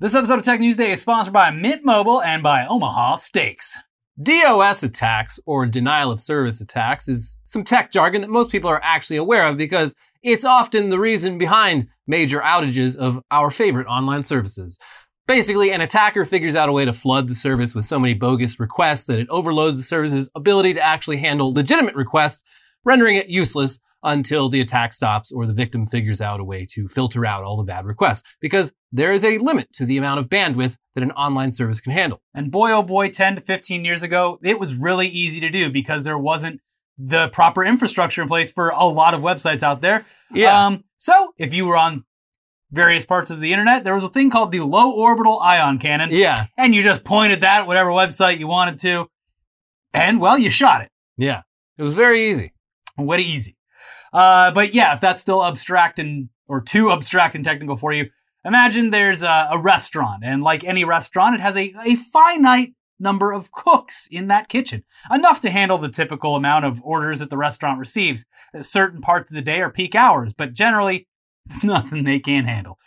This episode of Tech News Day is sponsored by Mint Mobile and by Omaha Steaks. DOS attacks, or denial of service attacks, is some tech jargon that most people are actually aware of because it's often the reason behind major outages of our favorite online services. Basically, an attacker figures out a way to flood the service with so many bogus requests that it overloads the service's ability to actually handle legitimate requests, rendering it useless until the attack stops or the victim figures out a way to filter out all the bad requests. Because there is a limit to the amount of bandwidth that an online service can handle. And boy, oh boy, 10 to 15 years ago, it was really easy to do because there wasn't the proper infrastructure in place for a lot of websites out there. Yeah. Um, so if you were on various parts of the internet, there was a thing called the low orbital ion cannon. Yeah. And you just pointed that at whatever website you wanted to. And well, you shot it. Yeah. It was very easy. What easy. Uh, but yeah, if that's still abstract and or too abstract and technical for you, imagine there's a, a restaurant, and like any restaurant, it has a, a finite number of cooks in that kitchen, enough to handle the typical amount of orders that the restaurant receives. Certain parts of the day are peak hours, but generally, it's nothing they can't handle.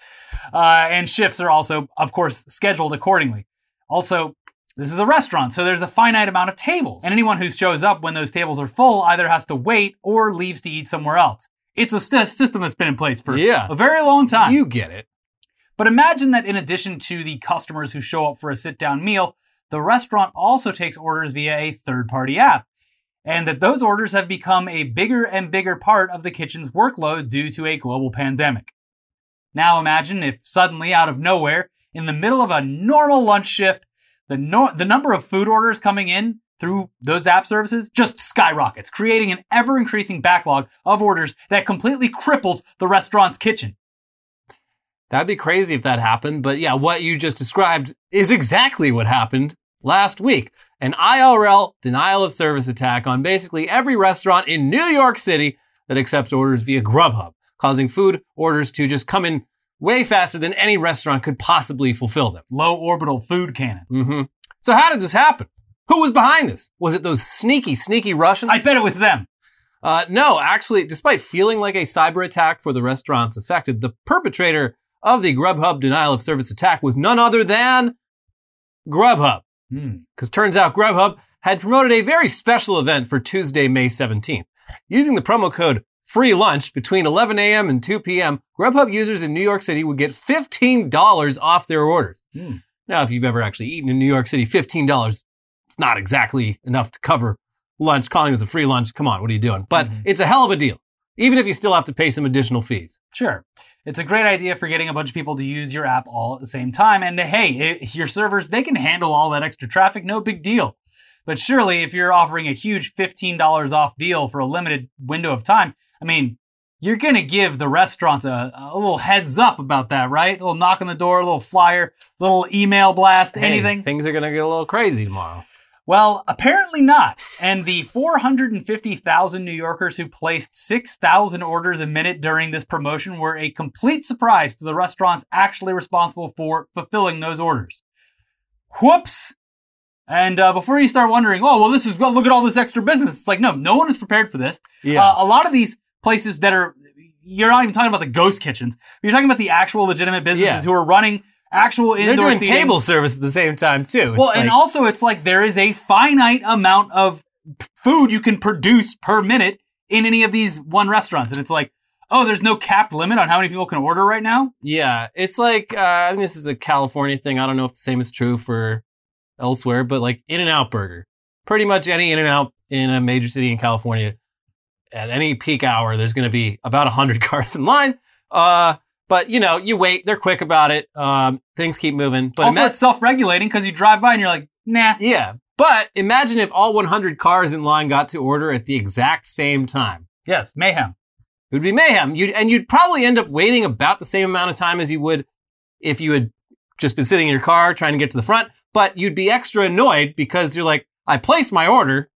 Uh, and shifts are also, of course, scheduled accordingly. Also, this is a restaurant, so there's a finite amount of tables. And anyone who shows up when those tables are full either has to wait or leaves to eat somewhere else. It's a st- system that's been in place for Yeah. a very long time. You get it. But imagine that in addition to the customers who show up for a sit down meal, the restaurant also takes orders via a third party app. And that those orders have become a bigger and bigger part of the kitchen's workload due to a global pandemic. Now imagine if suddenly, out of nowhere, in the middle of a normal lunch shift, the, no- the number of food orders coming in through those app services just skyrockets, creating an ever increasing backlog of orders that completely cripples the restaurant's kitchen. That'd be crazy if that happened. But yeah, what you just described is exactly what happened last week. An IRL denial of service attack on basically every restaurant in New York City that accepts orders via Grubhub, causing food orders to just come in way faster than any restaurant could possibly fulfill them. Low orbital food cannon. hmm So how did this happen? Who was behind this? Was it those sneaky, sneaky Russians? I bet it was them. Uh, no, actually, despite feeling like a cyber attack for the restaurants affected, the perpetrator of the Grubhub denial of service attack was none other than Grubhub. Because turns out Grubhub had promoted a very special event for Tuesday, May 17th. Using the promo code free lunch between 11 a.m. and 2 p.m., Grubhub users in New York City would get $15 off their orders. Hmm. Now, if you've ever actually eaten in New York City, $15, it's not exactly enough to cover lunch. Calling this a free lunch, come on, what are you doing? But Mhm. it's a hell of a deal, even if you still have to pay some additional fees. Sure. It's a great idea for getting a bunch of people to use your app all at the same time. And hey, i your servers, they can handle all that extra traffic, no big deal. But surely, if you're offering a huge $15 off deal for a limited window of time, I mean, you're going to give the restaurants a, a little heads up about that, right? A little knock on the door, a little flyer, a little email blast, Hey, anything. things are going to get a little crazy tomorrow. Well, apparently not. And the 450,000 New Yorkers who placed 6,000 orders a minute during this promotion were a complete surprise to the restaurants actually responsible for fulfilling those orders. Whoops! And uh, before you start wondering, oh, well, this is, well, look at all this extra business. It's like, no, no one is prepared for this. Yeah. Uh, a lot of these places that are, you're not even talking about the ghost kitchens. You're talking about the actual legitimate businesses Yeah. who are running actual They're indoor doing seating. table service at the same time, too. It's Well, and like- also it's like there is a finite amount of food you can produce per minute in any of these one restaurants, and it's like, oh, there's no capped limit on how many people can order right now. Yeah, it's like uh, I think this is a California thing. I don't know if the same is true for elsewhere, but like In and Out Burger, pretty much any In and Out in a major city in California, at any peak hour, there's going to be about hundred cars in line. Uh, but you know, you wait; they're quick about it. Um, things keep moving. But also, ima- it's self-regulating because you drive by and you're like, nah. yeah, but imagine if all 100 cars in line got to order at the exact same time. Yes, mayhem. It would be mayhem. You'd, and you'd probably end up waiting about the same amount of time as you would if you had just been sitting in your car trying to get to the front. But you'd be extra annoyed because you're like, I placed my order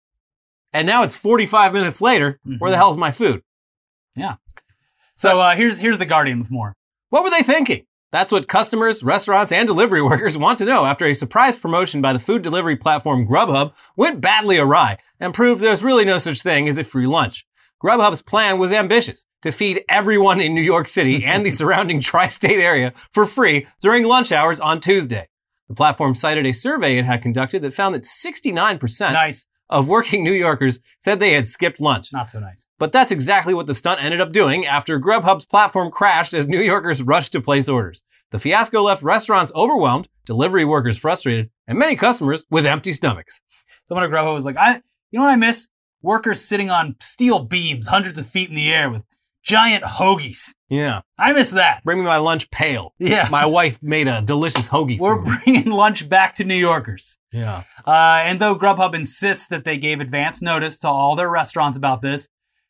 and now it's 45 minutes later. Where the Mhm. hell's my food? Yeah. So uh, here's here's the Guardian with more. What were they thinking? That's what customers, restaurants, and delivery workers want to know after a surprise promotion by the food delivery platform Grubhub went badly awry and proved there's really no such thing as a free lunch. Grubhub's plan was ambitious to feed everyone in New York City and the surrounding tri state area for free during lunch hours on Tuesday. The platform cited a survey it had conducted that found that 69% Nice. of working New Yorkers said they had skipped lunch. Not so nice. But that's exactly what the stunt ended up doing after Grubhub's platform crashed as New Yorkers rushed to place orders. The fiasco left restaurants overwhelmed, delivery workers frustrated, and many customers with empty stomachs. Someone at Grubhub was like, I, you know what I miss? Workers sitting on steel beams hundreds of feet in the air with giant hoagies. Yeah. I miss that. Bring me my lunch pail. Yeah. My wife made a delicious hoagie. We're for me. bringing lunch back to New Yorkers. Yeah. Uh, and though Grubhub insists that they gave advance notice to all their restaurants about this,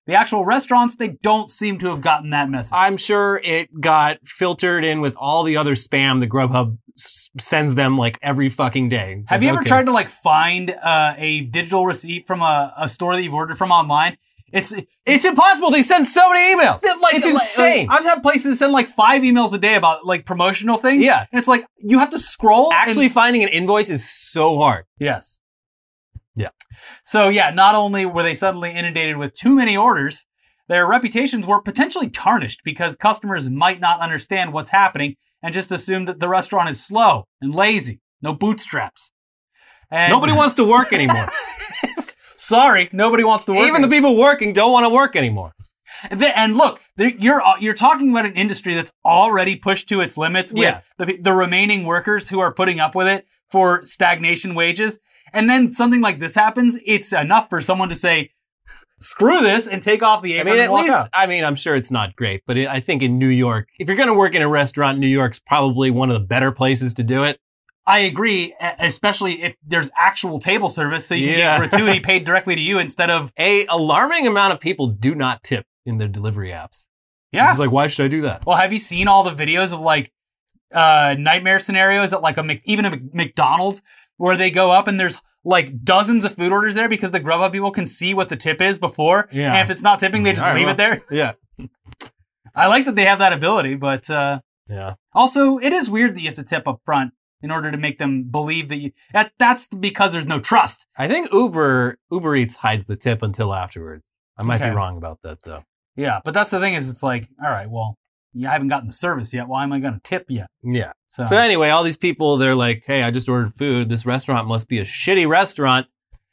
the actual restaurants, they don't seem to have gotten that message. I'm sure it got filtered in with all the other spam that Grubhub s- sends them like every fucking day. It's Have like, you ever okay. tried to like find uh, a digital receipt from a, a store that you've ordered from online? It's It's impossible. They send so many emails. It's like It's like- insane. I've had places send like five emails a day about like promotional things. Yeah. and it's like you have to scroll. and- Actually, finding an invoice is so hard. yes. Yeah. So yeah, not only were they suddenly inundated with too many orders, their reputations were potentially tarnished because customers might not understand what's happening and just assume that the restaurant is slow and lazy, no bootstraps. And Nobody wants to work anymore. Sorry, nobody wants to work. Even the people working don't want to work anymore. And then- And look, you're uh, you're talking about an industry that's already pushed to its limits with Yeah. the, the remaining workers who are putting up with it for stagnation wages. And then something like this happens, it's enough for someone to say, "Screw this" and take off the apron. I mean, at least, out. I mean, I'm sure it's not great, but it, I think in New York, if you're going to work in a restaurant, New York's probably one of the better places to do it. I agree, especially if there's actual table service, so you Yeah. get gratuity paid directly to you instead of A alarming amount of people do not tip in their delivery apps. yeah. It's like, why should I do that? Well, have you seen all the videos of like uh, nightmare scenarios at like a Mc- even a McDonald's where they go up and there's like dozens of food orders there because the Grubhub people can see what the tip is before, Yeah. and if it's not tipping, they just All right, leave well. it there. Yeah. I like that they have that ability, but uh, Yeah. also it is weird that you have to tip up front in order to make them believe that you. That, that's because there's no trust. I think Uber Uber Eats hides the tip until afterwards. I might Okay. be wrong about that though. Yeah, but that's the thing is, it's like, all right, well, you haven't gotten the service yet. Why am I going to tip yet? Yeah. So, So anyway, all these people, they're like, "Hey, I just ordered food. This restaurant must be a shitty restaurant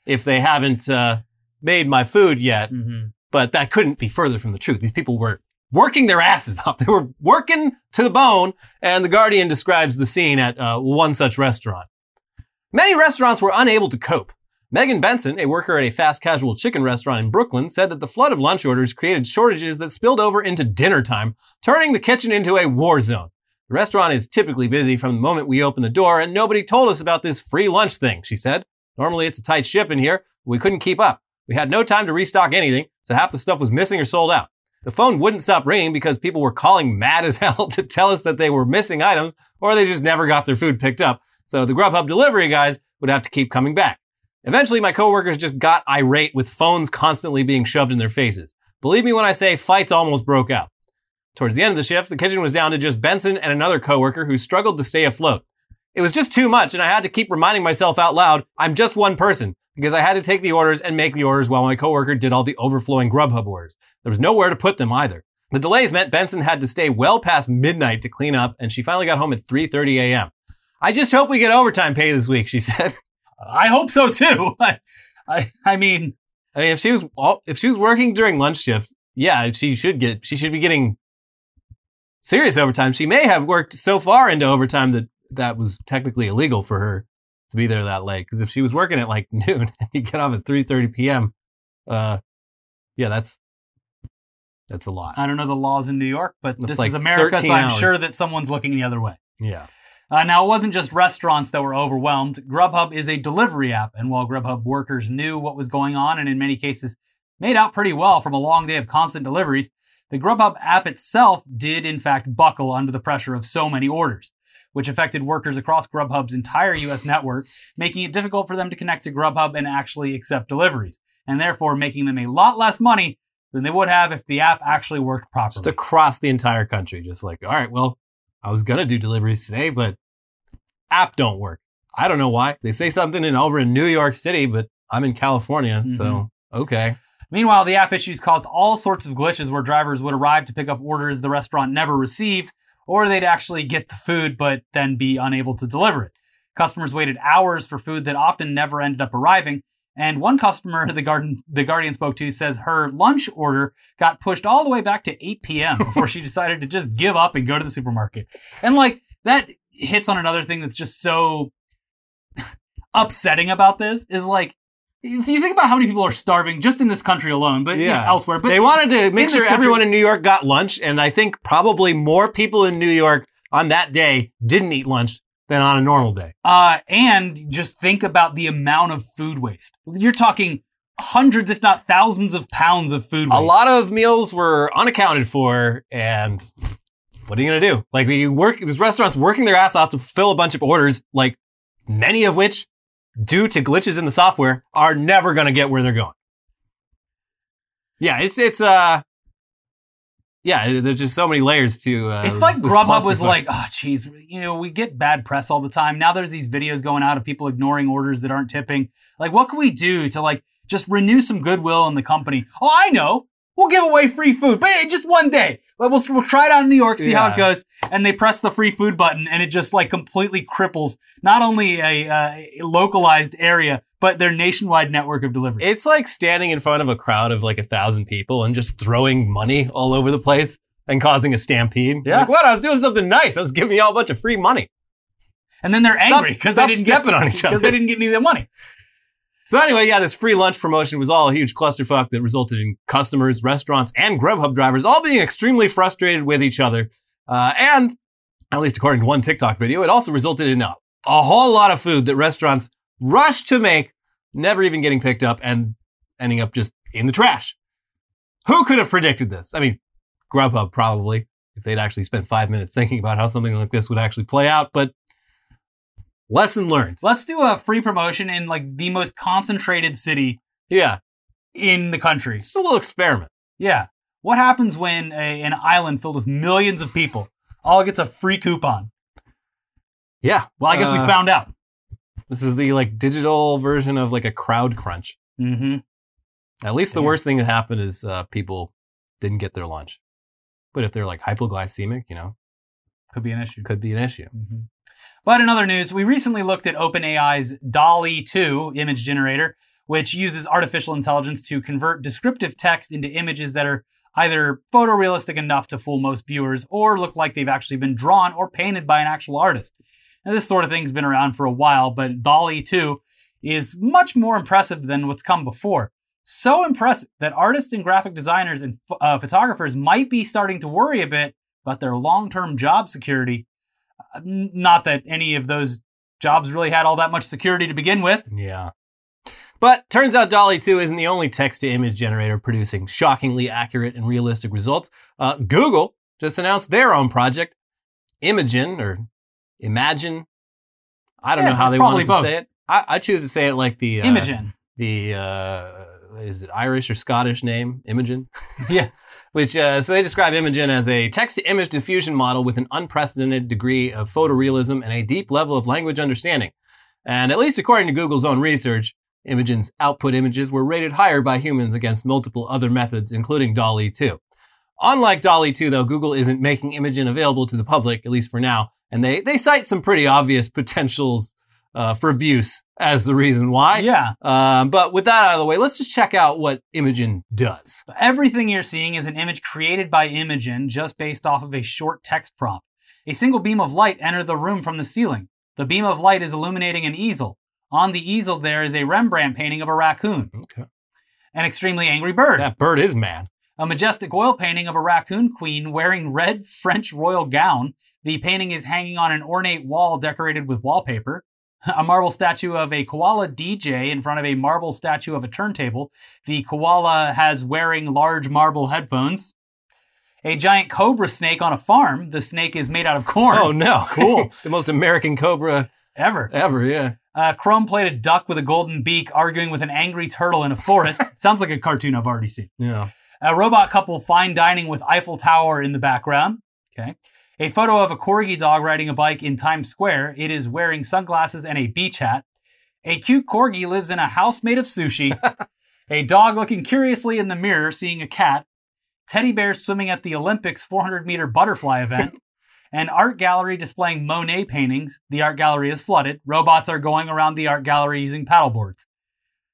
if they haven't uh, made my food yet." Mhm. But that couldn't be further from the truth. These people were working their asses off. They were working to the bone. And the Guardian describes the scene at uh, one such restaurant. Many restaurants were unable to cope. Megan Benson, a worker at a fast casual chicken restaurant in Brooklyn, said that the flood of lunch orders created shortages that spilled over into dinner time, turning the kitchen into a war zone. The restaurant is typically busy from the moment we open the door, and nobody told us about this free lunch thing, she said. Normally it's a tight ship in here, but we couldn't keep up. We had no time to restock anything, so half the stuff was missing or sold out. The phone wouldn't stop ringing because people were calling mad as hell to tell us that they were missing items or they just never got their food picked up. So the Grubhub delivery guys would have to keep coming back. Eventually, my coworkers just got irate with phones constantly being shoved in their faces. Believe me when I say fights almost broke out. Towards the end of the shift, the kitchen was down to just Benson and another coworker who struggled to stay afloat. It was just too much, and I had to keep reminding myself out loud, I'm just one person, because I had to take the orders and make the orders while my coworker did all the overflowing Grubhub orders. There was nowhere to put them either. The delays meant Benson had to stay well past midnight to clean up, and she finally got home at 3:30 a.m. I just hope we get overtime pay this week, she said. I hope so too. I, I, I mean, I mean, if she was if she was working during lunch shift, yeah, she should get she should be getting serious overtime. She may have worked so far into overtime that that was technically illegal for her to be there that late. Because if she was working at like noon and you get off at three thirty p.m., uh, yeah, that's that's a lot. I don't know the laws in New York, but this like is America, 13 so I'm hours. sure that someone's looking the other way. Yeah, Uh, now, it wasn't just restaurants that were overwhelmed. Grubhub is a delivery app, and while Grubhub workers knew what was going on and in many cases made out pretty well from a long day of constant deliveries, the Grubhub app itself did in fact buckle under the pressure of so many orders, which affected workers across Grubhub's entire US network, making it difficult for them to connect to Grubhub and actually accept deliveries, and therefore making them a lot less money than they would have if the app actually worked properly. just across the entire country, just like all right, well, I was gonna do deliveries today, but app don't work. I don't know why. They say something in over in New York City, but I'm in California, so mm-hmm. okay. Meanwhile, the app issues caused all sorts of glitches where drivers would arrive to pick up orders the restaurant never received, or they'd actually get the food but then be unable to deliver it. Customers waited hours for food that often never ended up arriving. And one customer the, garden, the Guardian spoke to says her lunch order got pushed all the way back to 8 p.m. before she decided to just give up and go to the supermarket. And like that hits on another thing that's just so upsetting about this is like if you think about how many people are starving just in this country alone, but yeah, Yeah. elsewhere. But they wanted to make sure country- everyone in New York got lunch, and I think probably more people in New York on that day didn't eat lunch than on a normal day. Uh, and just think about the amount of food waste. You're talking hundreds, if not thousands, of pounds of food waste. A lot of meals were unaccounted for, and what are you gonna do? Like we work, these restaurants working their ass off to fill a bunch of orders, like many of which, due to glitches in the software, are never gonna get where they're going. Yeah, it's it's uh, yeah, there's just so many layers to. Uh, It's like Grubhub was like, oh, geez, you know, we get bad press all the time. Now there's these videos going out of people ignoring orders that aren't tipping. Like, what can we do to like just renew some goodwill in the company? Oh, I know. We'll give away free food, but hey, just one day. But we'll, we'll try it out in New York, see how it goes. And they press the free food button, and it just like completely cripples not only a, uh, a localized area, but their nationwide network of delivery. It's like standing in front of a crowd of like a thousand people and just throwing money all over the place and causing a stampede. Yeah. Like, what? I was doing something nice. I was giving y'all a bunch of free money. and then they're Stop- angry because they didn't stepping get on each other because they didn't get any of their money. So anyway, yeah, this free lunch promotion was all a huge clusterfuck that resulted in customers, restaurants, and Grubhub drivers all being extremely frustrated with each other. Uh, and at least according to one TikTok video, it also resulted in a, a whole lot of food that restaurants rushed to make, never even getting picked up and ending up just in the trash. Who could have predicted this? I mean, Grubhub probably, if they'd actually spent five minutes thinking about how something like this would actually play out, but lesson learned. Let's do a free promotion in like the most concentrated city Yeah, in the country. just a little experiment. Yeah. What happens when a, an island filled with millions of people all gets a free coupon? Yeah. Well, I guess we Uh, found out. This is the like digital version of like a crowd crunch. Mm-hmm. At least the Yeah. worst thing that happened is uh, people didn't get their lunch. But if they're like hypoglycemic, you know, Could be an issue. could be an issue. Mm-hmm. But in other news, we recently looked at OpenAI's DALL-E 2 image generator, which uses artificial intelligence to convert descriptive text into images that are either photorealistic enough to fool most viewers or look like they've actually been drawn or painted by an actual artist. Now, this sort of thing's been around for a while, but DALL-E 2 is much more impressive than what's come before. So impressive that artists and graphic designers and uh, photographers might be starting to worry a bit about their long term job security N- not that any of those jobs really had all that much security to begin with. Yeah. But turns out DALL-E 2 isn't the only text to image generator producing shockingly accurate and realistic results. Uh, Google just announced their own project, Imagen or Imagine. I don't Yeah, know how they want us to say it. I, I choose to say it like the uh, Imogen. the uh, is it Irish or Scottish name Imogen? Yeah. Which uh, so they describe Imogen as a text-to-image diffusion model with an unprecedented degree of photorealism and a deep level of language understanding. And at least according to Google's own research, Imogen's output images were rated higher by humans against multiple other methods, including DALL-E 2. Unlike DALL-E 2, though, Google isn't making Imogen available to the public, at least for now, and they, they cite some pretty obvious potentials uh, for abuse as the reason why. Yeah. Um, but with that out of the way, let's just check out what Imogen does. Everything you're seeing is an image created by Imogen just based off of a short text prompt. A single beam of light entered the room from the ceiling. The beam of light is illuminating an easel. On the easel, there is a Rembrandt painting of a raccoon, Okay. an extremely angry bird, That bird is mad. A majestic oil painting of a raccoon queen wearing red French royal gown. The painting is hanging on an ornate wall decorated with wallpaper. A marble statue of a koala DJ in front of a marble statue of a turntable. The koala has wearing large marble headphones. A giant cobra snake on a farm. The snake is made out of corn. Oh no. Cool. the most American cobra Ever. ever, yeah. A chrome plated duck with a golden beak arguing with an angry turtle in a forest. Sounds like a cartoon I've already seen. Yeah. A robot couple fine dining with Eiffel Tower in the background. Okay. A photo of a corgi dog riding a bike in Times Square. It is wearing sunglasses and a beach hat. A cute corgi lives in a house made of sushi. a dog looking curiously in the mirror, seeing a cat, teddy bears swimming at the Olympics 400 meter butterfly event, an art gallery displaying Monet paintings. The art gallery is flooded. Robots are going around the art gallery using paddleboards.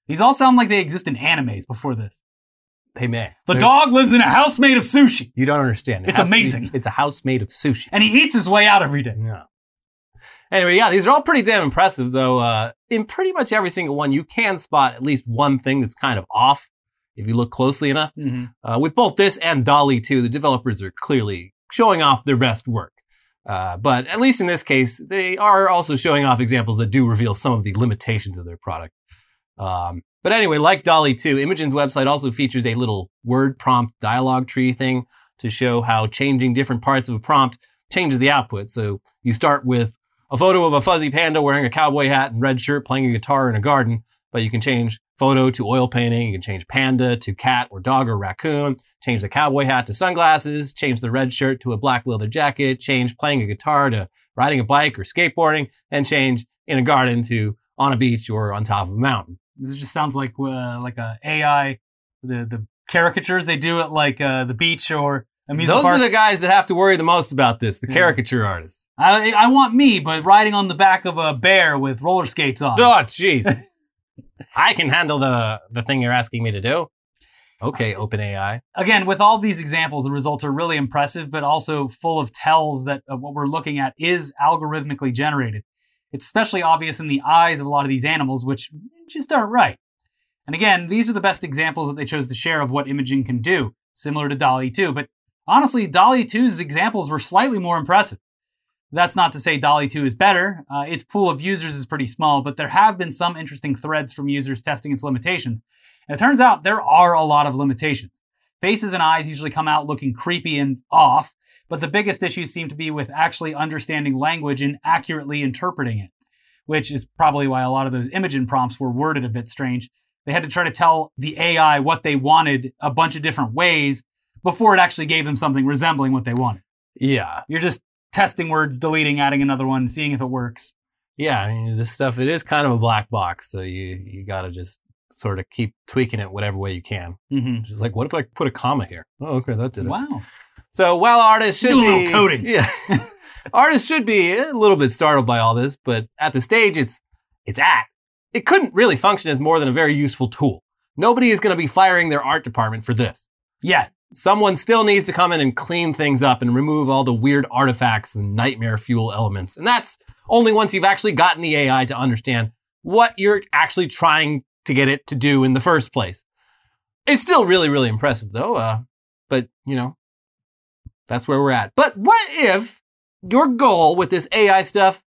These all sound like they exist in animes before this. They may. The There's- dog lives in a house made of sushi, You don't understand. It It's to be- amazing. it's a house made of sushi. and he eats his way out every day. Yeah. Anyway, yeah, these are all pretty damn impressive, though. Uh, in pretty much every single one, you can spot at least one thing that's kind of off if you look closely enough. Uh, with both this and DALL-E 2, the developers are clearly showing off their best work. Uh, but at least in this case, they are also showing off examples that do reveal some of the limitations of their product. Um, but anyway, like DALL-E 2, Imogen's website also features a little word prompt dialogue tree thing to show how changing different parts of a prompt changes the output. So you start with a photo of a fuzzy panda wearing a cowboy hat and red shirt playing a guitar in a garden, but you can change photo to oil painting, you can change panda to cat or dog or raccoon, change the cowboy hat to sunglasses, change the red shirt to a black leather jacket, change playing a guitar to riding a bike or skateboarding, and change in a garden to on a beach or on top of a mountain. This just sounds like uh, like a AI, the the caricatures they do at like uh, the beach or amusement Those parks. are the guys that have to worry the most about this, the Yeah. caricature artists. I, I want me, but riding on the back of a bear with roller skates on. Oh, jeez. I can handle the the thing you're asking me to do. Okay, OpenAI. Again, with all these examples, the results are really impressive, but also full of tells that uh, what we're looking at is algorithmically generated. It's especially obvious in the eyes of a lot of these animals, which just aren't right. And again, these are the best examples that they chose to share of what imaging can do, similar to DALL-E 2. But honestly, DALL-E 2's examples were slightly more impressive. That's not to say DALL-E 2 is better. Uh, its pool of users is pretty small, but there have been some interesting threads from users testing its limitations. And it turns out there are a lot of limitations. Faces and eyes usually come out looking creepy and off, but the biggest issues seem to be with actually understanding language and accurately interpreting it, which is probably why a lot of those Imogen prompts were worded a bit strange. They had to try to tell the AI what they wanted a bunch of different ways before it actually gave them something resembling what they wanted. Yeah. You're just testing words, deleting, adding another one, seeing if it works. Yeah, I mean, this stuff, it is kind of a black box, so you, you gotta just sort of keep tweaking it whatever way you can. Mm-hmm. Just like, what if I put a comma here? Oh, okay, that did it. Wow. So while artists should Do a be little coding. yeah, artists should be a little bit startled by all this, but at the stage it's it's at, it couldn't really function as more than a very useful tool. Nobody is going to be firing their art department for this. Yeah. Someone still needs to come in and clean things up and remove all the weird artifacts and nightmare fuel elements. And that's only once you've actually gotten the AI to understand what you're actually trying to get it to do in the first place. It's still really, really impressive though. Uh, but you know, that's where we're at. But what if your goal with this AI stuff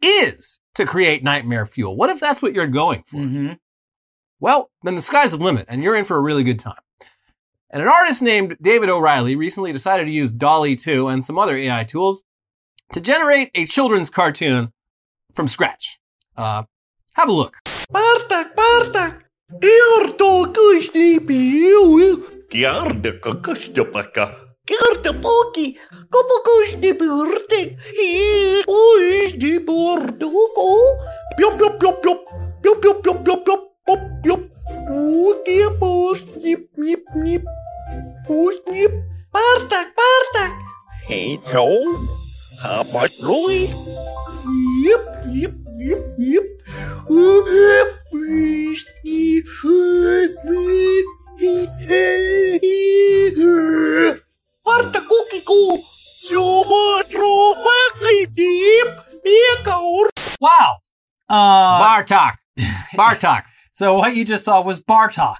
is to create nightmare fuel? What if that's what you're going for? Mm-hmm. Well, then the sky's the limit, and you're in for a really good time. And an artist named David O'Reilly recently decided to use DALL-E 2 and some other AI tools to generate a children's cartoon from scratch. Uh, have a look. Bartak, Bartak! Eerto kushni piu! Kiarde kakastapaka! Kiarde poki! Kopo kushni piurte! Hi! Oishni borduko! Piop, piop, piop, piop! Piop, piop, piop, piop, piop! Pop, piop! Okie bos! Nip, nip, nip! Bos, nip! Bartak, Bartak! Hey, zo! Ga pas roei! Yep, yep, yep, yep. Yep, Parta kukiku! Joma troma deep! Mika Wow. Uh, Bartok. Bartok. So what you just saw was Bartok,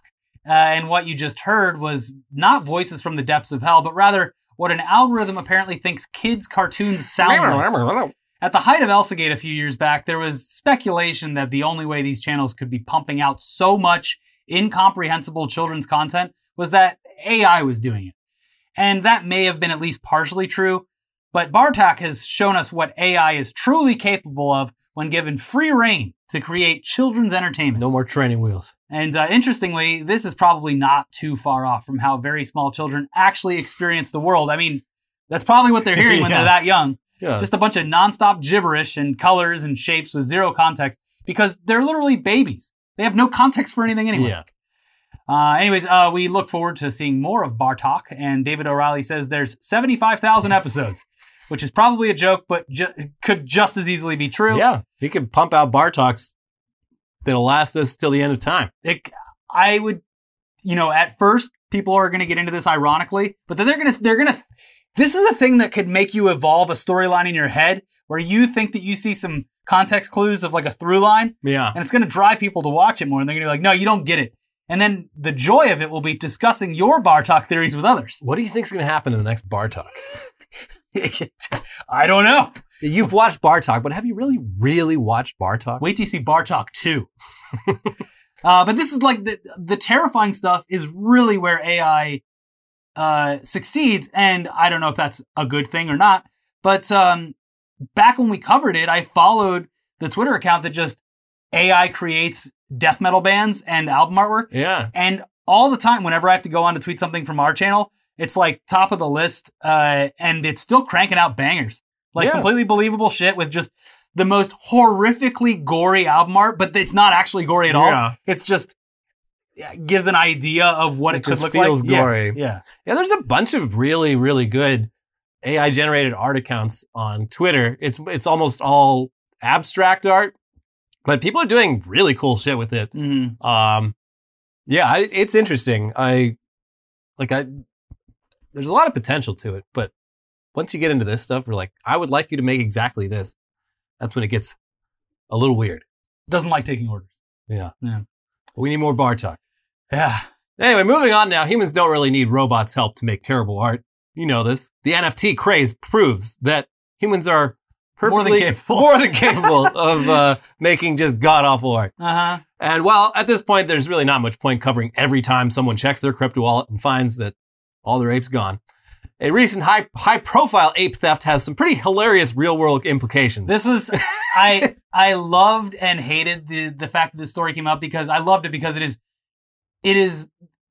uh, and what you just heard was not voices from the depths of hell, but rather what an algorithm apparently thinks kids' cartoons sound like. At the height of ElsaGate a few years back, there was speculation that the only way these channels could be pumping out so much incomprehensible children's content was that AI was doing it. And that may have been at least partially true, but Bartok has shown us what AI is truly capable of when given free reign to create children's entertainment. No more training wheels. And uh, interestingly, this is probably not too far off from how very small children actually experience the world. I mean, that's probably what they're hearing when they're that young. Yeah. Just a bunch of nonstop gibberish and colors and shapes with zero context because they're literally babies. They have no context for anything anyway. Yeah. Uh, anyways, uh, we look forward to seeing more of Bartok, and David O'Reilly says there's 75,000 episodes, which is probably a joke, but ju- could just as easily be true. Yeah, he could pump out Bartoks that'll last us till the end of time. It, I would, you know, at first people are going to get into this ironically, but then they're going to, they're going to, this is a thing that could make you evolve a storyline in your head where you think that you see some context clues of like a through line Yeah. and it's going to drive people to watch it more and they're going to be like, no, you don't get it. And then the joy of it will be discussing your Bartok theories with others. What do you think is going to happen in the next Bartok? I don't know. You've watched Bartok, but have you really, really watched Bartok? Wait till you see Bartok 2. uh, but this is like the, the terrifying stuff is really where AI uh, succeeds. And I don't know if that's a good thing or not. But um, back when we covered it, I followed the Twitter account that just AI creates death metal bands and album artwork. Yeah. And all the time, whenever I have to go on to tweet something from our channel, it's like top of the list, uh, and it's still cranking out bangers, like Yeah. completely believable shit with just the most horrifically gory album art, but it's not actually gory at all. Yeah. It's just gives an idea of what it, It could look feels like. Yeah, gory. Yeah, Yeah, there's a bunch of really, really good AI generated art accounts on Twitter. It's it's almost all abstract art, but people are doing really cool shit with it. Mhm. Um, yeah, I, it's interesting. I like I. There's a lot of potential to it, but once you get into this stuff, we're like, I would like you to make exactly this. That's when it gets a little weird. doesn't like taking orders. Yeah. Yeah. We need more Bartok. Yeah, Anyway, moving on now. Humans don't really need robots' help to make terrible art. You know this. The NFT craze proves that humans are More than capable. more than capable of uh, making just god awful art. uh huh. And while at this point there's really not much point covering every time someone checks their crypto wallet and finds that all their apes gone, a recent high high profile ape theft has some pretty hilarious real world implications. This was I I loved and hated the the fact that this story came out because I loved it because it is it is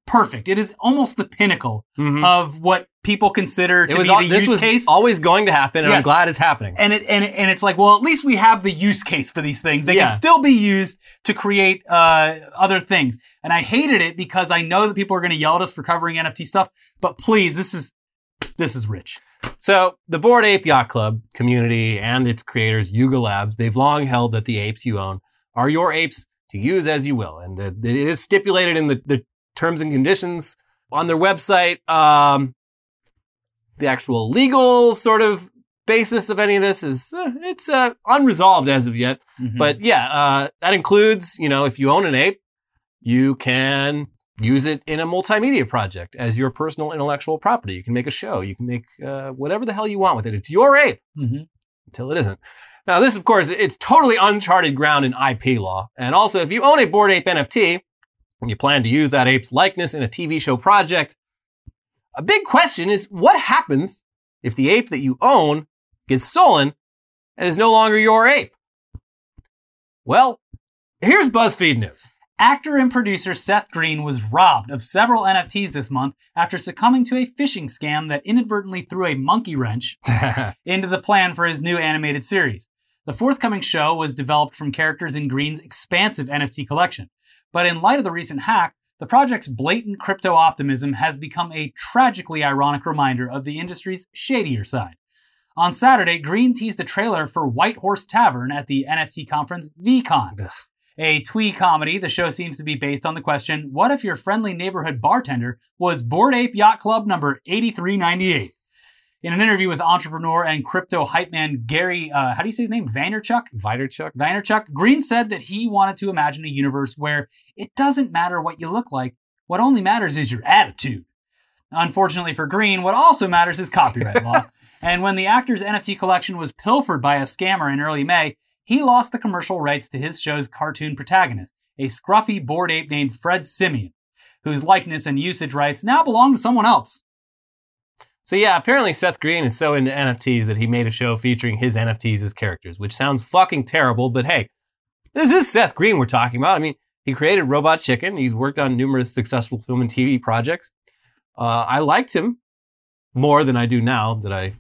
perfect. It is almost the pinnacle Mhm. of what people consider to it was be the this use was case. always going to happen, and I'm glad it's happening. and it and, and it's like, well, at least we have the use case for these things. They Yeah. can still be used to create uh, other things. And I hated it because I know that people are going to yell at us for covering NFT stuff. But please, this is this is rich. So, the Bored Ape Yacht Club community and its creators, Yuga Labs, they've long held that the apes you own are your apes to use as you will. And that it is stipulated in the, the terms and conditions on their website. Um, the actual legal sort of basis of any of this is uh, it's uh, unresolved as of yet. Mm-hmm. But yeah, uh, that includes, you know, if you own an ape, you can use it in a multimedia project as your personal intellectual property. You can make a show. You can make uh, whatever the hell you want with it. It's your ape Mhm. Until it isn't. Now, this, of course, it's totally uncharted ground in IP law. And also, if you own a Bored Ape NFT and you plan to use that ape's likeness in a TV show project, a big question is what happens if the ape that you own gets stolen and is no longer your ape? Well, here's BuzzFeed News. Actor and producer Seth Green was robbed of several NFTs this month after succumbing to a phishing scam that inadvertently threw a monkey wrench into the plan for his new animated series. The forthcoming show was developed from characters in Green's expansive NFT collection. But in light of the recent hack, the project's blatant crypto optimism has become a tragically ironic reminder of the industry's shadier side. On Saturday, Green teased a trailer for White Horse Tavern at the NFT conference VeeCon. Ugh. A twee comedy, the show seems to be based on the question what if your friendly neighborhood bartender was Bored Ape Yacht Club number 8398? In an interview with entrepreneur and crypto hype man Gary, uh, how do you say his name? Vaynerchuk? Vaynerchuk? Vaynerchuk, Green said that he wanted to imagine a universe where it doesn't matter what you look like, what only matters is your attitude. Unfortunately for Green, what also matters is copyright law. And when the actor's NFT collection was pilfered by a scammer in early May, he lost the commercial rights to his show's cartoon protagonist, a scruffy bored ape named Fred Simian, whose likeness and usage rights now belong to someone else. So yeah, apparently Seth Green is so into NFTs that he made a show featuring his NFTs as characters, which sounds fucking terrible, but hey, this is Seth Green we're talking about. I mean, he created Robot Chicken. He's worked on numerous successful film and TV projects. Uh, I liked him more than I do now that I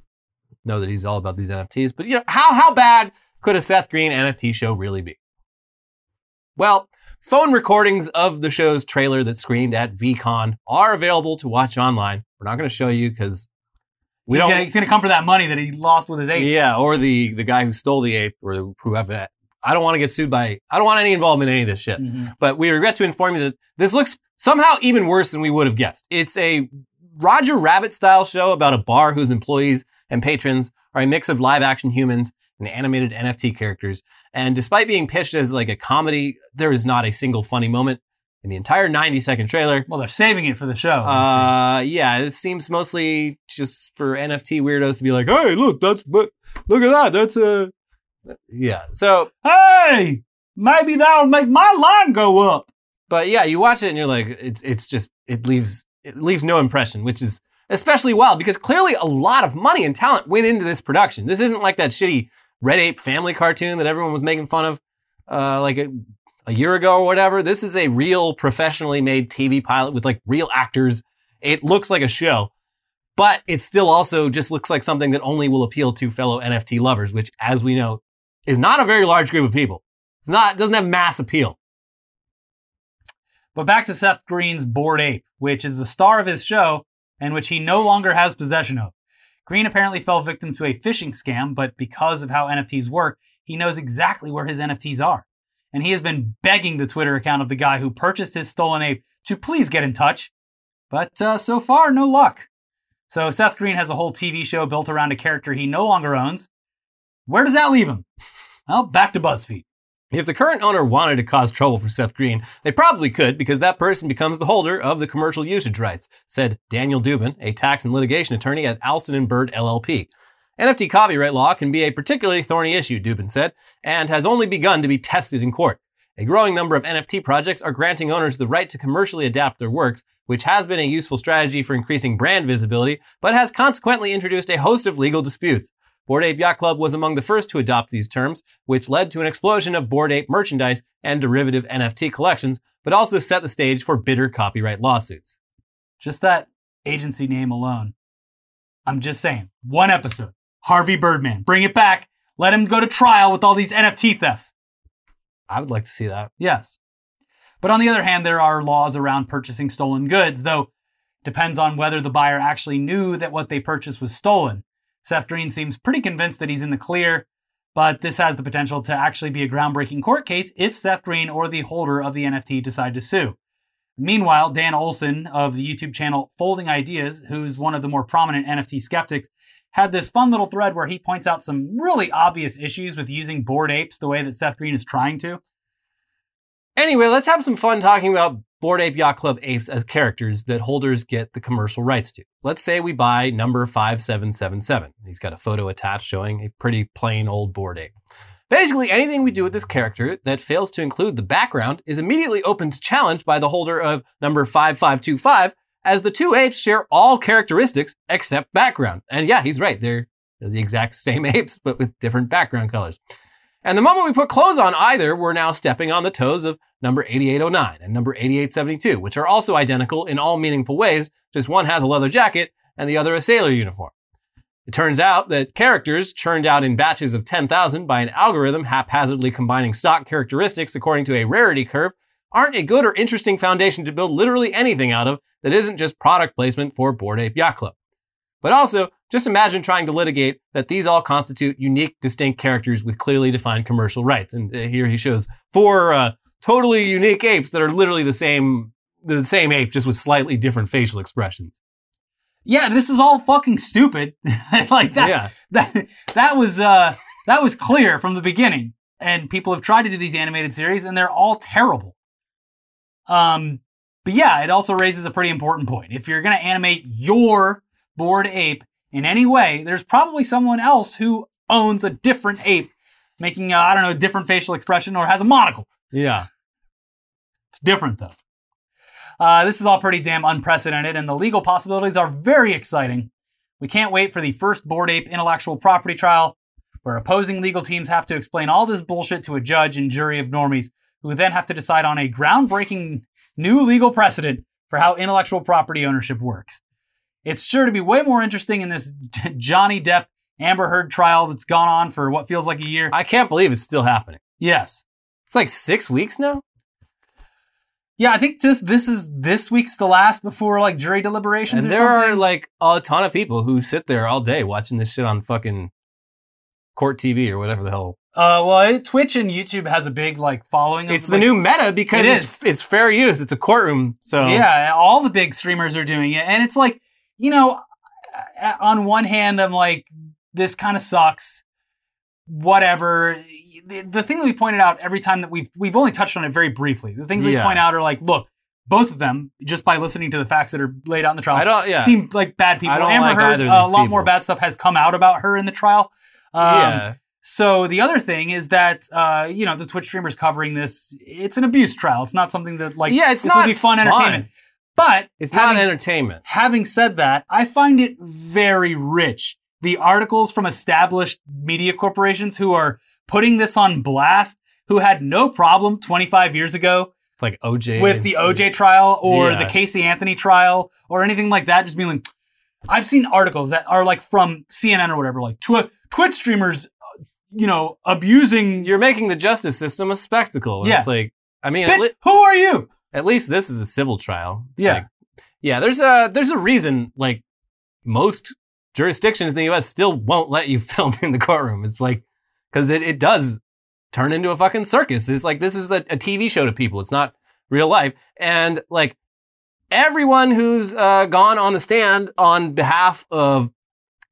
know that he's all about these NFTs. But you know, how how bad could a Seth Green NFT show really be? Well, phone recordings of the show's trailer that screened at VeeCon are available to watch online. We're not going to show you because we he's don't. Gonna, he's gonna come for that money that he lost with his ape. Yeah, or the the guy who stole the ape, or whoever. I don't want to get sued by. I don't want any involvement in any of this shit. Mhm. But we regret to inform you that this looks somehow even worse than we would have guessed. It's a Roger Rabbit style show about a bar whose employees and patrons are a mix of live action humans and animated NFT characters. And despite being pitched as like a comedy, there is not a single funny moment in the entire 90 second trailer. Well, they're saving it for the show. Uh, yeah, it seems mostly just for NFT weirdos to be like, "Hey, look, that's but look at that, that's a." Yeah. So, hey, maybe that'll make my line go up. but yeah, you watch it and you're like, it's it's just it leaves it leaves no impression, which is especially wild because clearly a lot of money and talent went into this production. This isn't like that shitty Red Ape family cartoon that everyone was making fun of, uh, like a, a year ago or whatever. This is a real professionally made TV pilot with like real actors. It looks like a show, but it still also just looks like something that only will appeal to fellow NFT lovers, which, as we know, is not a very large group of people. It's not doesn't have mass appeal. But back to Seth Green's Bored Ape, which is the star of his show and which he no longer has possession of. Green apparently fell victim to a phishing scam, but because of how NFTs work, he knows exactly where his NFTs are. And he has been begging the Twitter account of the guy who purchased his stolen ape to please get in touch. But uh, so far, no luck. So Seth Green has a whole TV show built around a character he no longer owns. Where does that leave him? Well, back to BuzzFeed. If the current owner wanted to cause trouble for Seth Green, they probably could because that person becomes the holder of the commercial usage rights, said Daniel Dubin, a tax and litigation attorney at Alston and Bird LLP. NFT copyright law can be a particularly thorny issue, Dubin said, and has only begun to be tested in court. A growing number of NFT projects are granting owners the right to commercially adapt their works, which has been a useful strategy for increasing brand visibility, but has consequently introduced a host of legal disputes. Bored Ape Yacht Club was among the first to adopt these terms, which led to an explosion of Bored Ape merchandise and derivative NFT collections, but also set the stage for bitter copyright lawsuits. Just that agency name alone. I'm just saying, one episode. Harvey Birdman. Bring it back. Let him go to trial with all these NFT thefts. I would like to see that. Yes. But on the other hand, there are laws around purchasing stolen goods, though depends on whether the buyer actually knew that what they purchased was stolen. Seth Green seems pretty convinced that he's in the clear, but this has the potential to actually be a groundbreaking court case if Seth Green or the holder of the NFT decide to sue. Meanwhile, Dan Olson of the YouTube channel Folding Ideas, who's one of the more prominent NFT skeptics, had this fun little thread where he points out some really obvious issues with using bored apes the way that Seth Green is trying to. Anyway, let's have some fun talking about Bored Ape Yacht Club apes as characters that holders get the commercial rights to. Let's say we buy number 5777. He's got a photo attached showing a pretty plain old Bored ape. Basically, anything we do with this character that fails to include the background is immediately open to challenge by the holder of number 5525, as the two apes share all characteristics except background. And yeah, he's right. They're the exact same apes, but with different background colors. And the moment we put clothes on either, we're now stepping on the toes of number 8809 and number 8872, which are also identical in all meaningful ways, just one has a leather jacket and the other a sailor uniform. It turns out that characters churned out in batches of 10,000 by an algorithm haphazardly combining stock characteristics according to a rarity curve aren't a good or interesting foundation to build literally anything out of that isn't just product placement for Bored Ape Yacht Club. But also, just imagine trying to litigate that these all constitute unique, distinct characters with clearly defined commercial rights. And uh, here he shows four uh, totally unique apes that are literally the same, the same ape, just with slightly different facial expressions. Yeah, this is all fucking stupid. like that, Yeah. that that was uh that was clear from the beginning. And people have tried to do these animated series and they're all terrible. Um but yeah, it also raises a pretty important point. If you're going to animate your bored ape in any way, there's probably someone else who owns a different ape making uh, I don't know, a different facial expression or has a monocle. Yeah. It's different though. Uh, this is all pretty damn unprecedented, and the legal possibilities are very exciting. We can't wait for the first Bored Ape intellectual property trial, where opposing legal teams have to explain all this bullshit to a judge and jury of normies, who then have to decide on a groundbreaking new legal precedent for how intellectual property ownership works. It's sure to be way more interesting in this Johnny Depp Amber Heard trial that's gone on for what feels like a year. I can't believe it's still happening. Yes. It's like six weeks now. Yeah, I think just this is this week's the last before like jury deliberations. And or there something. are like a ton of people who sit there all day watching this shit on fucking court TV or whatever the hell. Uh, well, it, Twitch and YouTube has a big like following. Of, It's the like- new meta because It it's, it's fair use. It's a courtroom. So Yeah, all the big streamers are doing it, and it's like you know, on one hand, I'm like, this kind of sucks. Whatever. The, the thing that we pointed out every time that we've we've only touched on it very briefly. The things we point out are like, look, both of them, just by listening to the facts that are laid out in the trial, I don't, yeah. seem like bad people. I don't Amber like Heard, a lot more bad stuff has come out about her in the trial. Um, yeah. So the other thing is that uh, you know the Twitch streamers covering this. It's an abuse trial. It's not something that like yeah, it's this not be fun, fun. entertainment. But It's having, not entertainment. having said that, I find it very rich. The articles from established media corporations who are putting this on blast, who had no problem 25 years ago Like OJ. with the OJ trial or Yeah. the Casey Anthony trial or anything like that, just being like, I've seen articles that are like from CNN or whatever, like Twi- Twitch streamers, you know, abusing You're making the justice system a spectacle. Yeah. It's like, I mean, Bitch, le- who are you? At least this is a civil trial. It's Yeah. like- yeah, there's a, there's a reason, like, most jurisdictions in the US still won't let you film in the courtroom. It's like, because it, it does turn into a fucking circus. It's like, this is a, a TV show to people. It's not real life. And like, everyone who's uh, gone on the stand on behalf of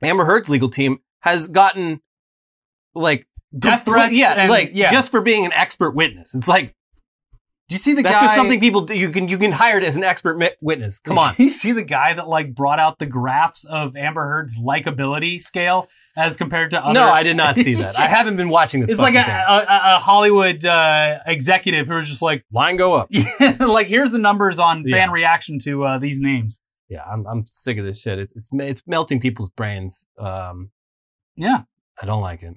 Amber Heard's legal team has gotten like Death threats yeah, and- like yeah. just for being an expert witness. It's like Do you see the that's guy? just something people do. You can you can hire it as an expert mi- witness. Come on. you see the guy that like brought out the graphs of Amber Heard's likability scale as compared to other. no, I did not see that. I haven't been watching this. It's like a, a, a Hollywood uh, executive who was just like, line go up. like here's the numbers on fan reaction to uh, these names. Yeah, I'm I'm sick of this shit. It's it's, it's melting people's brains. Um, Yeah. I don't like it.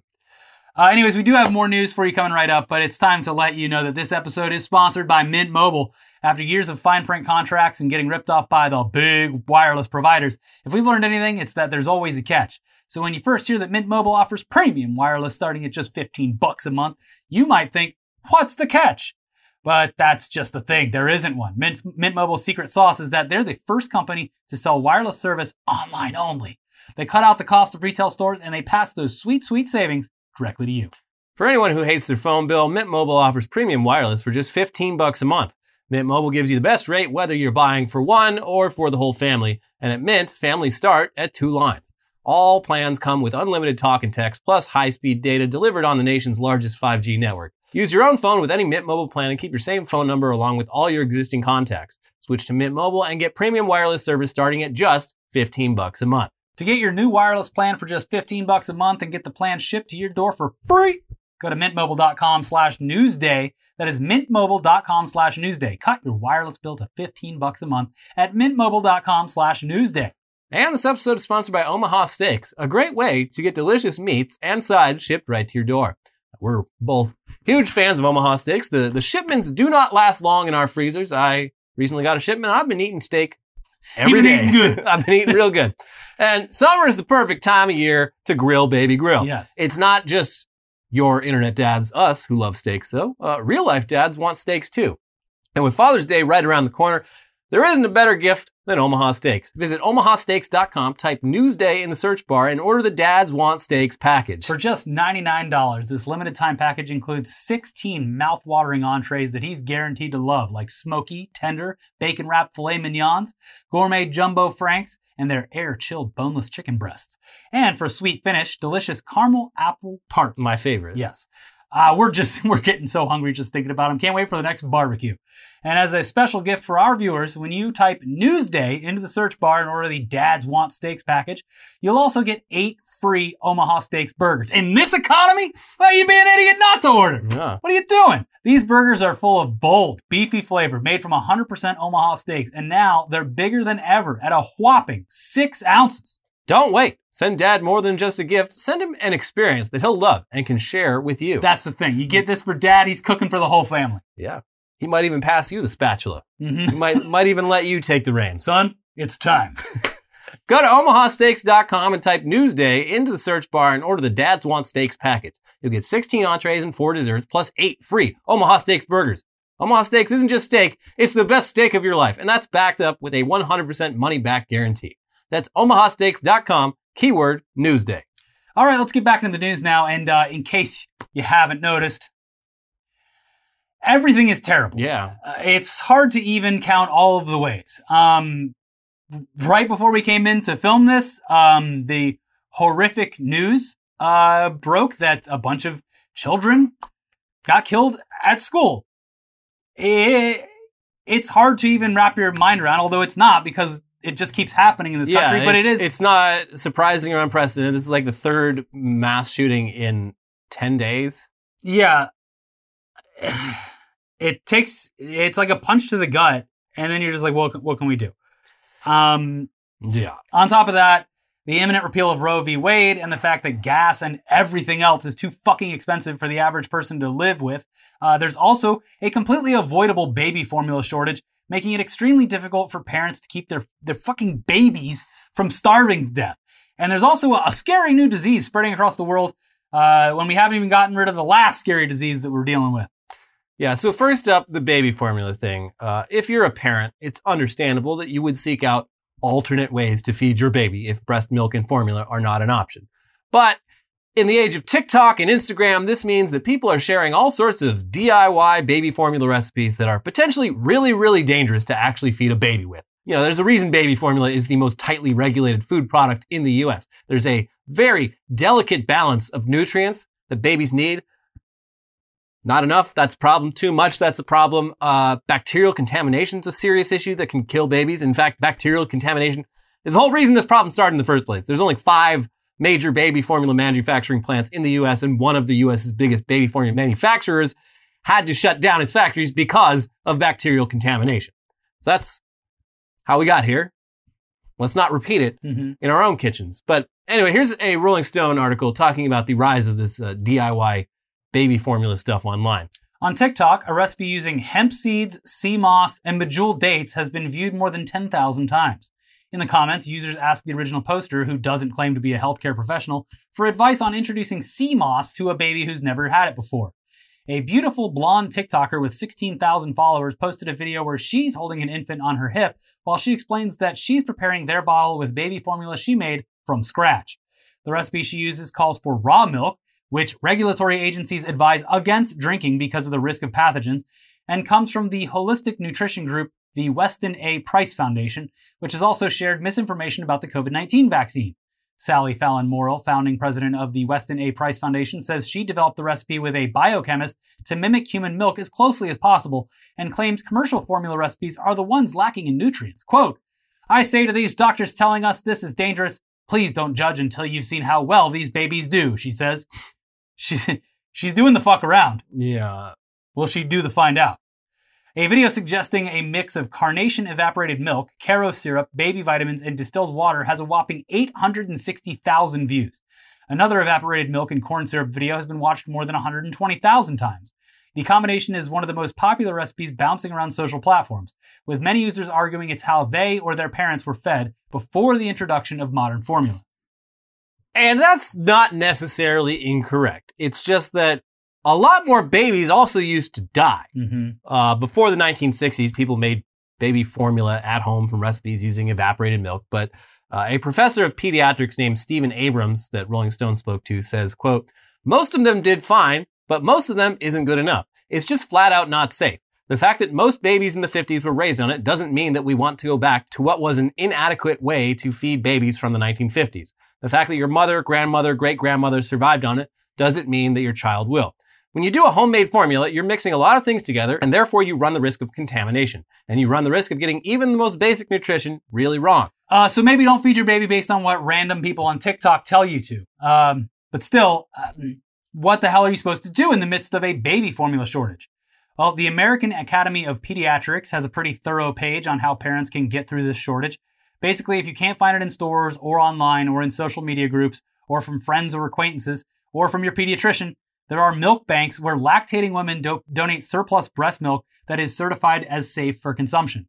Uh, anyways, we do have more news for you coming right up, but it's time to let you know that this episode is sponsored by Mint Mobile. After years of fine print contracts and getting ripped off by the big wireless providers, if we've learned anything, it's that there's always a catch. So when you first hear that Mint Mobile offers premium wireless starting at just 15 bucks a month, you might think, what's the catch? But that's just the thing. There isn't one. Mint, Mint Mobile's secret sauce is that they're the first company to sell wireless service online only. They cut out the cost of retail stores and they pass those sweet, sweet savings directly to you. For anyone who hates their phone bill, Mint Mobile offers premium wireless for just 15 bucks a month. Mint Mobile gives you the best rate whether you're buying for one or for the whole family. And at Mint, families start at two lines. All plans come with unlimited talk and text plus high-speed data delivered on the nation's largest 5G network. Use your own phone with any Mint Mobile plan and keep your same phone number along with all your existing contacts. Switch to Mint Mobile and get premium wireless service starting at just 15 bucks a month. To get your new wireless plan for just 15 bucks a month and get the plan shipped to your door for free, go to mintmobile.com slash newsday. That is mintmobile.com slash newsday. Cut your wireless bill to 15 bucks a month at mintmobile.com slash newsday. And this episode is sponsored by Omaha Steaks, a great way to get delicious meats and sides shipped right to your door. We're both huge fans of Omaha Steaks. The, the shipments do not last long in our freezers. I recently got a shipment. I've been eating steak every day. eating good. I've been eating real good. And summer is the perfect time of year to grill baby grill. Yes. It's not just your internet dads, us, who love steaks, though. Uh, real life dads want steaks too. And with Father's Day right around the corner, there isn't a better gift than Omaha Steaks. Visit omahasteaks.com, type Newsday in the search bar, and order the Dads Want Steaks package. For just $99, this limited time package includes 16 mouth-watering entrees that he's guaranteed to love, like smoky, tender, bacon wrapped filet mignons, gourmet jumbo franks, and their air chilled boneless chicken breasts. And for a sweet finish, delicious caramel apple tart. My favorite. Yes. Uh, we're just we're getting so hungry just thinking about them. Can't wait for the next barbecue. And as a special gift for our viewers, when you type Newsday into the search bar and order the Dad's Want Steaks package, you'll also get eight free Omaha Steaks burgers. In this economy, well, you'd be an idiot not to order. Yeah. What are you doing? These burgers are full of bold, beefy flavor made from 100% Omaha steaks, and now they're bigger than ever at a whopping six ounces. Don't wait. Send dad more than just a gift. Send him an experience that he'll love and can share with you. That's the thing. You get this for dad, he's cooking for the whole family. yeah. He might even pass you the spatula. Mhm. He might, might even let you take the reins. Son, it's time. Go to omahasteaks.com and type Newsday into the search bar and order the Dads Want Steaks package. You'll get 16 entrees and 4 desserts plus 8 free Omaha Steaks burgers. Omaha Steaks isn't just steak, it's the best steak of your life, and that's backed up with a 100% money back guarantee. That's omahasteaks.com, keyword Newsday. All right, let's get back into the news now. And uh, in case you haven't noticed, everything is terrible. Yeah. Uh, it's hard to even count all of the ways. Um, right before we came in to film this, um, the horrific news uh, broke that a bunch of children got killed at school. It, it's hard to even wrap your mind around, although it's not because it just keeps happening in this country. But it is. It's not surprising or unprecedented. This is like the third mass shooting in 10 days. yeah. It takes. It's like a punch to the gut, and then you're just like, "What? What can we do?" Um, Yeah. On top of that, the imminent repeal of Roe v. Wade and the fact that gas and everything else is too fucking expensive for the average person to live with. Uh, there's also a completely avoidable baby formula shortage, making it extremely difficult for parents to keep their, their fucking babies from starving to death. And there's also a, a scary new disease spreading across the world uh, when we haven't even gotten rid of the last scary disease that we're dealing with. Yeah, so first up, the baby formula thing. Uh, if you're a parent, it's understandable that you would seek out alternate ways to feed your baby if breast milk and formula are not an option. But in the age of TikTok and Instagram, this means that people are sharing all sorts of DIY baby formula recipes that are potentially really, really dangerous to actually feed a baby with. You know, there's a reason baby formula is the most tightly regulated food product in the US. There's a very delicate balance of nutrients that babies need, not enough, that's a problem. Too much, that's a problem. Uh, bacterial contamination is a serious issue that can kill babies. In fact, bacterial contamination is the whole reason this problem started in the first place. There's only five major baby formula manufacturing plants in the US, and one of the US's biggest baby formula manufacturers had to shut down its factories because of bacterial contamination. So that's how we got here. Let's not repeat it Mm-hmm. in our own kitchens. But anyway, here's a Rolling Stone article talking about the rise of this uh, DIY baby formula stuff online. On TikTok, a recipe using hemp seeds, sea moss, and Medjool dates has been viewed more than 10,000 times. In the comments, users ask the original poster, who doesn't claim to be a healthcare professional, for advice on introducing sea moss to a baby who's never had it before. A beautiful blonde TikToker with 16,000 followers posted a video where she's holding an infant on her hip while she explains that she's preparing their bottle with baby formula she made from scratch. The recipe she uses calls for raw milk, which regulatory agencies advise against drinking because of the risk of pathogens, and comes from the holistic nutrition group, the Weston A. Price Foundation, which has also shared misinformation about the COVID 19 vaccine. Sally Fallon Morell, founding president of the Weston A. Price Foundation, says she developed the recipe with a biochemist to mimic human milk as closely as possible and claims commercial formula recipes are the ones lacking in nutrients. Quote, I say to these doctors telling us this is dangerous, please don't judge until you've seen how well these babies do, she says. She's, she's doing the fuck around. Yeah. Will she do the find out? A video suggesting a mix of carnation evaporated milk, Karo syrup, baby vitamins, and distilled water has a whopping 860,000 views. Another evaporated milk and corn syrup video has been watched more than 120,000 times. The combination is one of the most popular recipes bouncing around social platforms, with many users arguing it's how they or their parents were fed before the introduction of modern formula. And that's not necessarily incorrect. It's just that a lot more babies also used to die. Mm-hmm. Uh, before the 1960s, people made baby formula at home from recipes using evaporated milk. But uh, a professor of pediatrics named Stephen Abrams that Rolling Stone spoke to says, quote, most of them did fine, but most of them isn't good enough. It's just flat out not safe. The fact that most babies in the 50s were raised on it doesn't mean that we want to go back to what was an inadequate way to feed babies from the 1950s. The fact that your mother, grandmother, great grandmother survived on it doesn't mean that your child will. When you do a homemade formula, you're mixing a lot of things together, and therefore you run the risk of contamination. And you run the risk of getting even the most basic nutrition really wrong. Uh, so maybe don't feed your baby based on what random people on TikTok tell you to. Um, but still, um, what the hell are you supposed to do in the midst of a baby formula shortage? Well, the American Academy of Pediatrics has a pretty thorough page on how parents can get through this shortage. Basically, if you can't find it in stores or online or in social media groups or from friends or acquaintances or from your pediatrician, there are milk banks where lactating women do- donate surplus breast milk that is certified as safe for consumption.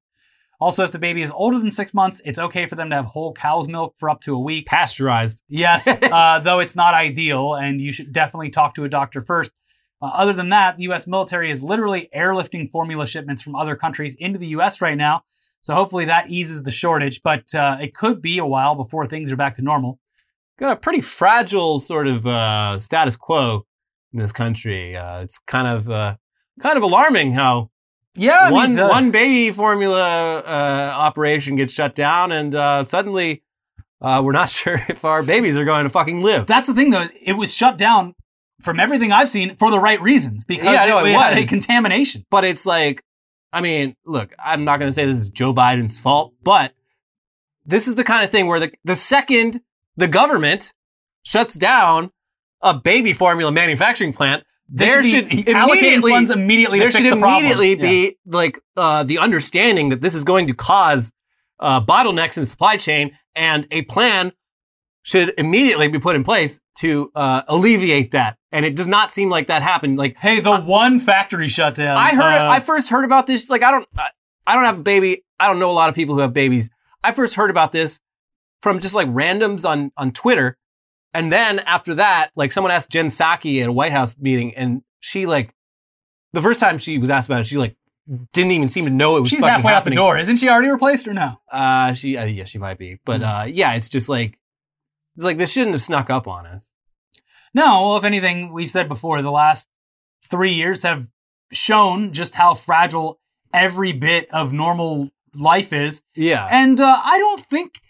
Also, if the baby is older than six months, it's okay for them to have whole cow's milk for up to a week. Pasteurized. Yes, uh, though it's not ideal, and you should definitely talk to a doctor first. Uh, other than that, the U.S. military is literally airlifting formula shipments from other countries into the U.S. right now. So hopefully that eases the shortage, but uh, it could be a while before things are back to normal. Got a pretty fragile sort of uh, status quo in this country. Uh, it's kind of uh, kind of alarming how Yeah, I mean, one the- one baby formula uh, operation gets shut down, and uh, suddenly uh, we're not sure if our babies are going to fucking live. That's the thing, though. It was shut down from everything I've seen for the right reasons because Yeah, no, it, it it had a was. contamination. but it's like, I mean, look, I'm not going to say this is Joe Biden's fault, but this is the kind of thing where the the second the government shuts down a baby formula manufacturing plant, They there should immediately funds immediately. there should the problem. immediately Yeah. be like uh, the understanding that this is going to cause uh, bottlenecks in the supply chain, and a plan should immediately be put in place to uh, alleviate that. And it does not seem like that happened. Like Hey, the one factory shut down. I heard it. uh, I first heard about this. Like I don't. I, I don't have a baby. I don't know a lot of people who have babies. I first heard about this from just like randoms on on Twitter, and then after that, like someone asked Jen Psaki at a White House meeting, and she like the first time she was asked about it, she like didn't even seem to know it was. She's halfway out the door. Isn't she already replaced or no? Uh, she uh, yeah, she might be, but Mhm. uh, yeah, it's just like it's like this shouldn't have snuck up on us. No. Well, if anything, we've said before, the last three years have shown just how fragile every bit of normal life is. Yeah, And uh, I don't think,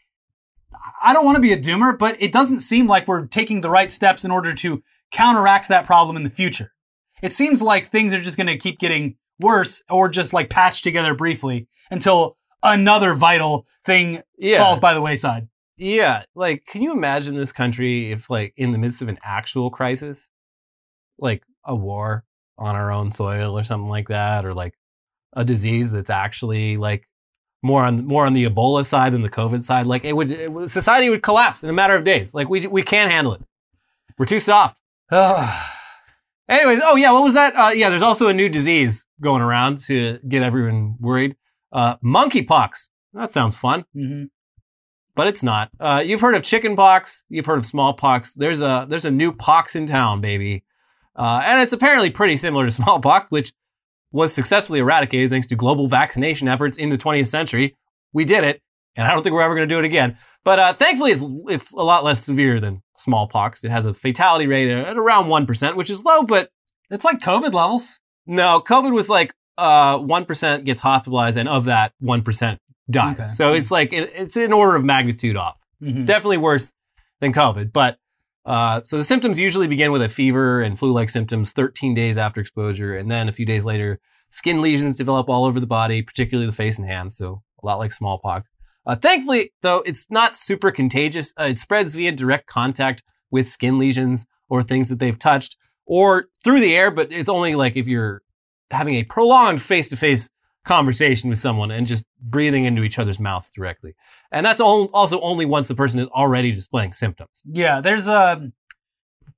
I don't want to be a doomer, but it doesn't seem like we're taking the right steps in order to counteract that problem in the future. It seems like things are just going to keep getting worse or just like patched together briefly until another vital thing yeah. falls by the wayside. Yeah, like can you imagine this country if like in the midst of an actual crisis, like a war on our own soil or something like that, or like a disease that's actually like more on more on the Ebola side than the COVID side, like it would, it would society would collapse in a matter of days. Like we we can't handle it. We're too soft. Anyways, oh yeah, what was that? Uh, yeah, there's also a new disease going around to get everyone worried. Uh, monkeypox. That sounds fun Mhm. but it's not. Uh, you've heard of chickenpox. You've heard of smallpox. There's a there's a new pox in town, baby, uh, and it's apparently pretty similar to smallpox, which was successfully eradicated thanks to global vaccination efforts in the 20th century. We did it, and I don't think we're ever going to do it again. But uh, thankfully, it's it's a lot less severe than smallpox. It has a fatality rate at around one percent, which is low, but It's like COVID levels. no, COVID was like uh one percent gets hospitalized, and of that one percent dies. Okay. So it's like it, it's an order of magnitude off. It's Mhm. definitely worse than COVID. But uh, so the symptoms usually begin with a fever and flu-like symptoms 13 days after exposure, and then a few days later, skin lesions develop all over the body, particularly the face and hands. So a lot like smallpox. Uh, thankfully, though, it's not super contagious. Uh, it spreads via direct contact with skin lesions or things that they've touched, or through the air. But it's only like if you're having a prolonged face-to-face conversation with someone and just breathing into each other's mouth directly. And that's al- also only once the person is already displaying symptoms. Yeah, there's a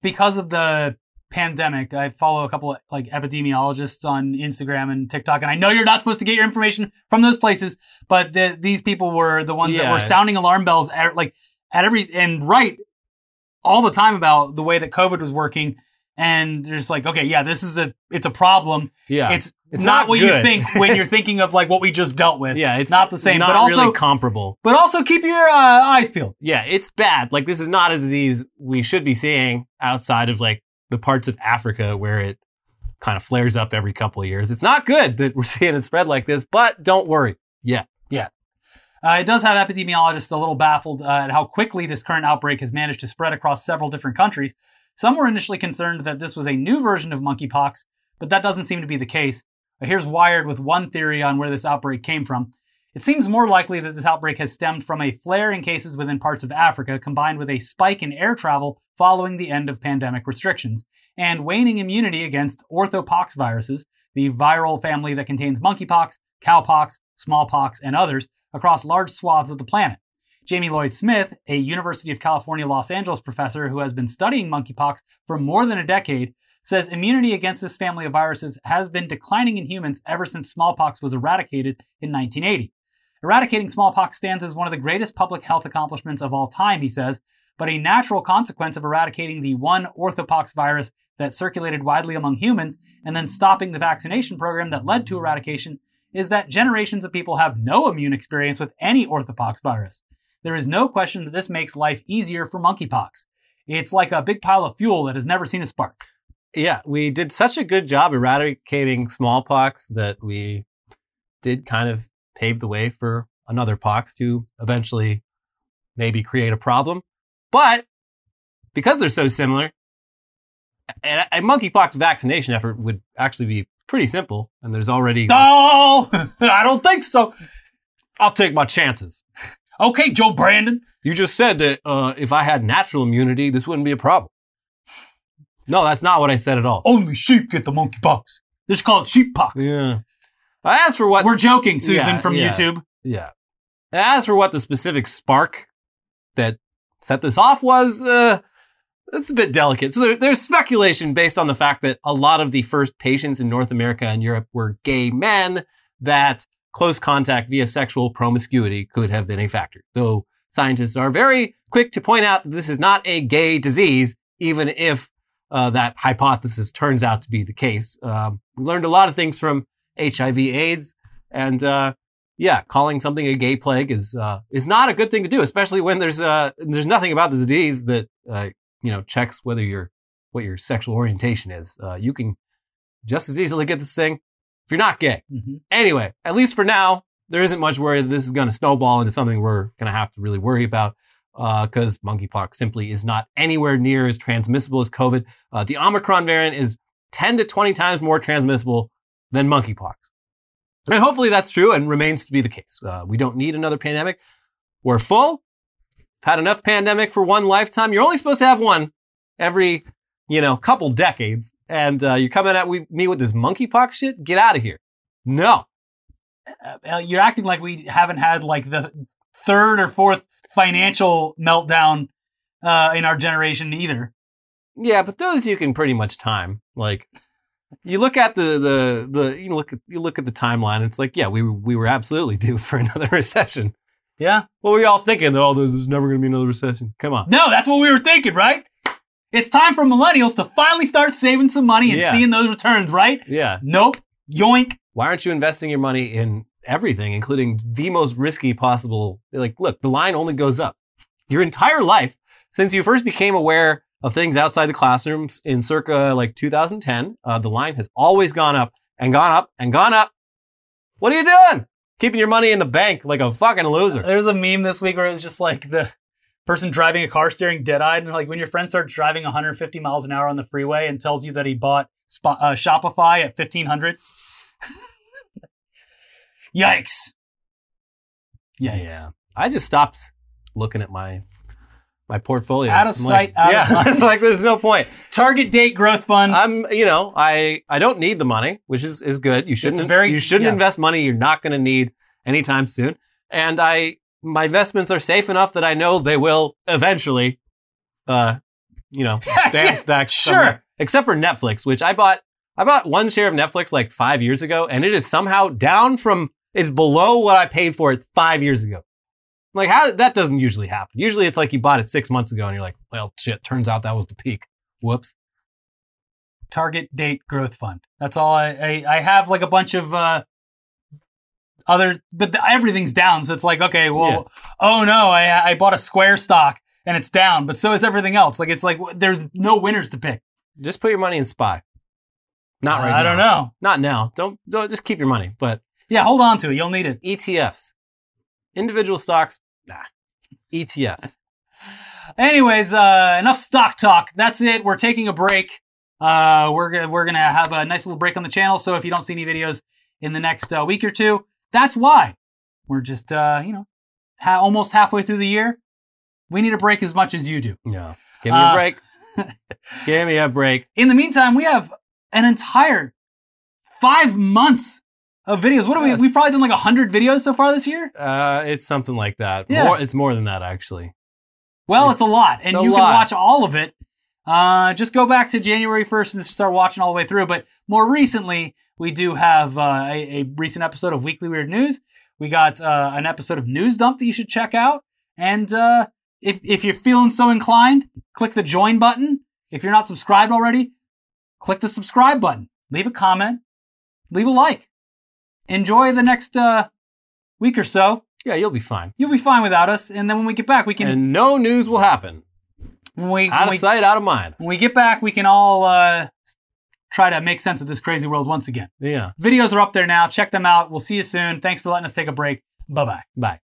because of the pandemic. I follow a couple of like epidemiologists on Instagram and TikTok, and I know you're not supposed to get your information from those places, but the, these people were the ones that were sounding alarm bells at, like at every and right all the time about the way that COVID was working. And they're just like, okay, yeah, this is a it's a problem. Yeah. It's, It's not, not what you think when you're thinking of like what we just dealt with. yeah, it's not the same, not but also- really comparable. But also keep your uh, eyes peeled. Yeah, it's bad. Like this is not a disease we should be seeing outside of like the parts of Africa where it kind of flares up every couple of years. It's not good that we're seeing it spread like this, but don't worry. Yeah. Uh, it does have epidemiologists a little baffled uh, at how quickly this current outbreak has managed to spread across several different countries. Some were initially concerned that this was a new version of monkeypox, but that doesn't seem to be the case. Here's Wired with one theory on where this outbreak came from. It seems more likely that this outbreak has stemmed from a flare in cases within parts of Africa, combined with a spike in air travel following the end of pandemic restrictions, and waning immunity against orthopox viruses, the viral family that contains monkeypox, cowpox, smallpox, and others, across large swaths of the planet. Jamie Lloyd Smith, a University of California Los Angeles professor who has been studying monkeypox for more than a decade, says immunity against this family of viruses has been declining in humans ever since smallpox was eradicated in 1980. Eradicating smallpox stands as one of the greatest public health accomplishments of all time, he says, but a natural consequence of eradicating the one orthopox virus that circulated widely among humans and then stopping the vaccination program that led to eradication is that generations of people have no immune experience with any orthopox virus. There is no question that this makes life easier for monkeypox. It's like a big pile of fuel that has never seen a spark. Yeah, we did such a good job eradicating smallpox that we did kind of pave the way for another pox to eventually maybe create a problem. But because they're so similar, a, a monkeypox vaccination effort would actually be pretty simple. And there's already. Oh, I don't think so. I'll take my chances. Okay, Joe Brandon. You just said that uh, if I had natural immunity, this wouldn't be a problem. No, that's not what I said at all. Only sheep get the monkeypox. This is called sheeppox. Yeah. As for what We're joking, Susan Yeah, from yeah. YouTube. Yeah. As for what the specific spark that set this off was, uh, it's a bit delicate. So there, there's speculation based on the fact that a lot of the first patients in North America and Europe were gay men, that close contact via sexual promiscuity could have been a factor. Though scientists are very quick to point out that this is not a gay disease, even if uh, that hypothesis turns out to be the case. Um, we learned a lot of things from HIV/AIDS, and uh, yeah, calling something a gay plague is uh, is not a good thing to do, especially when there's uh, there's nothing about the disease that uh, you know checks whether your what your sexual orientation is. Uh, you can just as easily get this thing if you're not gay. Mhm. Anyway, at least for now, there isn't much worry that this is going to snowball into something we're going to have to really worry about because monkeypox simply is not anywhere near as transmissible as COVID. Uh, the Omicron variant is 10 to 20 times more transmissible than monkeypox. And hopefully that's true and remains to be the case. Uh, we don't need another pandemic. We're full. Had enough pandemic for one lifetime. You're only supposed to have one every, you know, couple decades. And uh, you're coming at me with this monkeypox shit? Get out of here. No. Uh, you're acting like we haven't had like the third or fourth financial meltdown uh, in our generation either. Yeah, but those you can pretty much time. Like you look at the the the you look at you look at the timeline. It's like yeah, we were- we were absolutely due for another recession. Yeah. What were y'all thinking? Oh, there's never going to be another recession. Come on. No, that's what we were thinking, right? It's time for millennials to finally start saving some money and Yeah. seeing those returns, right? Yeah. Nope. Yoink. Why aren't you investing your money in everything, including the most risky possible? Like, look, the line only goes up. Your entire life, since you first became aware of things outside the classrooms in circa like 2010, uh, the line has always gone up and gone up and gone up. What are you doing? Keeping your money in the bank like a fucking loser. There's a meme this week where it's just like the person driving a car staring dead eyed. And like when your friend starts driving 150 miles an hour on the freeway and tells you that he bought Spo- uh, Shopify at 1500. Yikes. Yikes. Yeah. I just stopped looking at my my portfolio. Out of sight, out of yeah, mind. it's like there's no point. Target date growth fund. I'm, you know, I I don't need the money, which is is good. You shouldn't very- you shouldn't yeah. invest money you're not going to need anytime soon. And I my investments are safe enough that I know they will eventually, uh, you know, bounce back. sure. somewhere. Except for Netflix, which I bought. I bought one share of Netflix like five years ago, and it is somehow down from. It's below what I paid for it five years ago. Like how that doesn't usually happen. Usually it's like you bought it six months ago, and you're like, well, shit. Turns out that was the peak. Whoops. target date growth fund. That's all I, I, I have like a bunch of uh, other, but the, everything's down. So it's like, okay, well, oh no, I, I bought a square stock and it's down, but so is everything else. Like it's like there's no winners to pick. Just put your money in Spy. Not right I now. don't know. Not now. Don't, don't just keep your money. But Yeah, hold on to it. You'll need it. ETFs, individual stocks, nah. ETFs. Anyways, uh, enough stock talk. That's it. We're taking a break. Uh, we're gonna we're gonna have a nice little break on the channel. So if you don't see any videos in the next uh, week or two, that's why. We're just uh, you know ha- almost halfway through the year. We need a break as much as you do. Yeah. Give me Uh, a break. Give me a break. In the meantime, we have an entire five months of videos. What do we? We've probably done like hundred videos so far this year. Uh, it's something like that. Yeah. More, it's more than that, actually. Well, it's, a lot, and a you lot. can watch all of it. Uh, just go back to January 1st and start watching all the way through. But more recently, we do have uh, a, a recent episode of Weekly Weird News. We got uh, an episode of News Dump that you should check out. And uh, if, if you're feeling so inclined, click the join button. If you're not subscribed already, click the subscribe button, leave a comment, leave a like. Enjoy the next uh, week or so. Yeah, you'll be fine. You'll be fine without us, and then when we get back, we can And no news will happen. when we Out when of we, sight, out of mind. when we get back, we can all uh, try to make sense of this crazy world once again. Yeah. Videos are up there now. Check them out. We'll see you soon. Thanks for letting us take a break. Bye bye. Bye.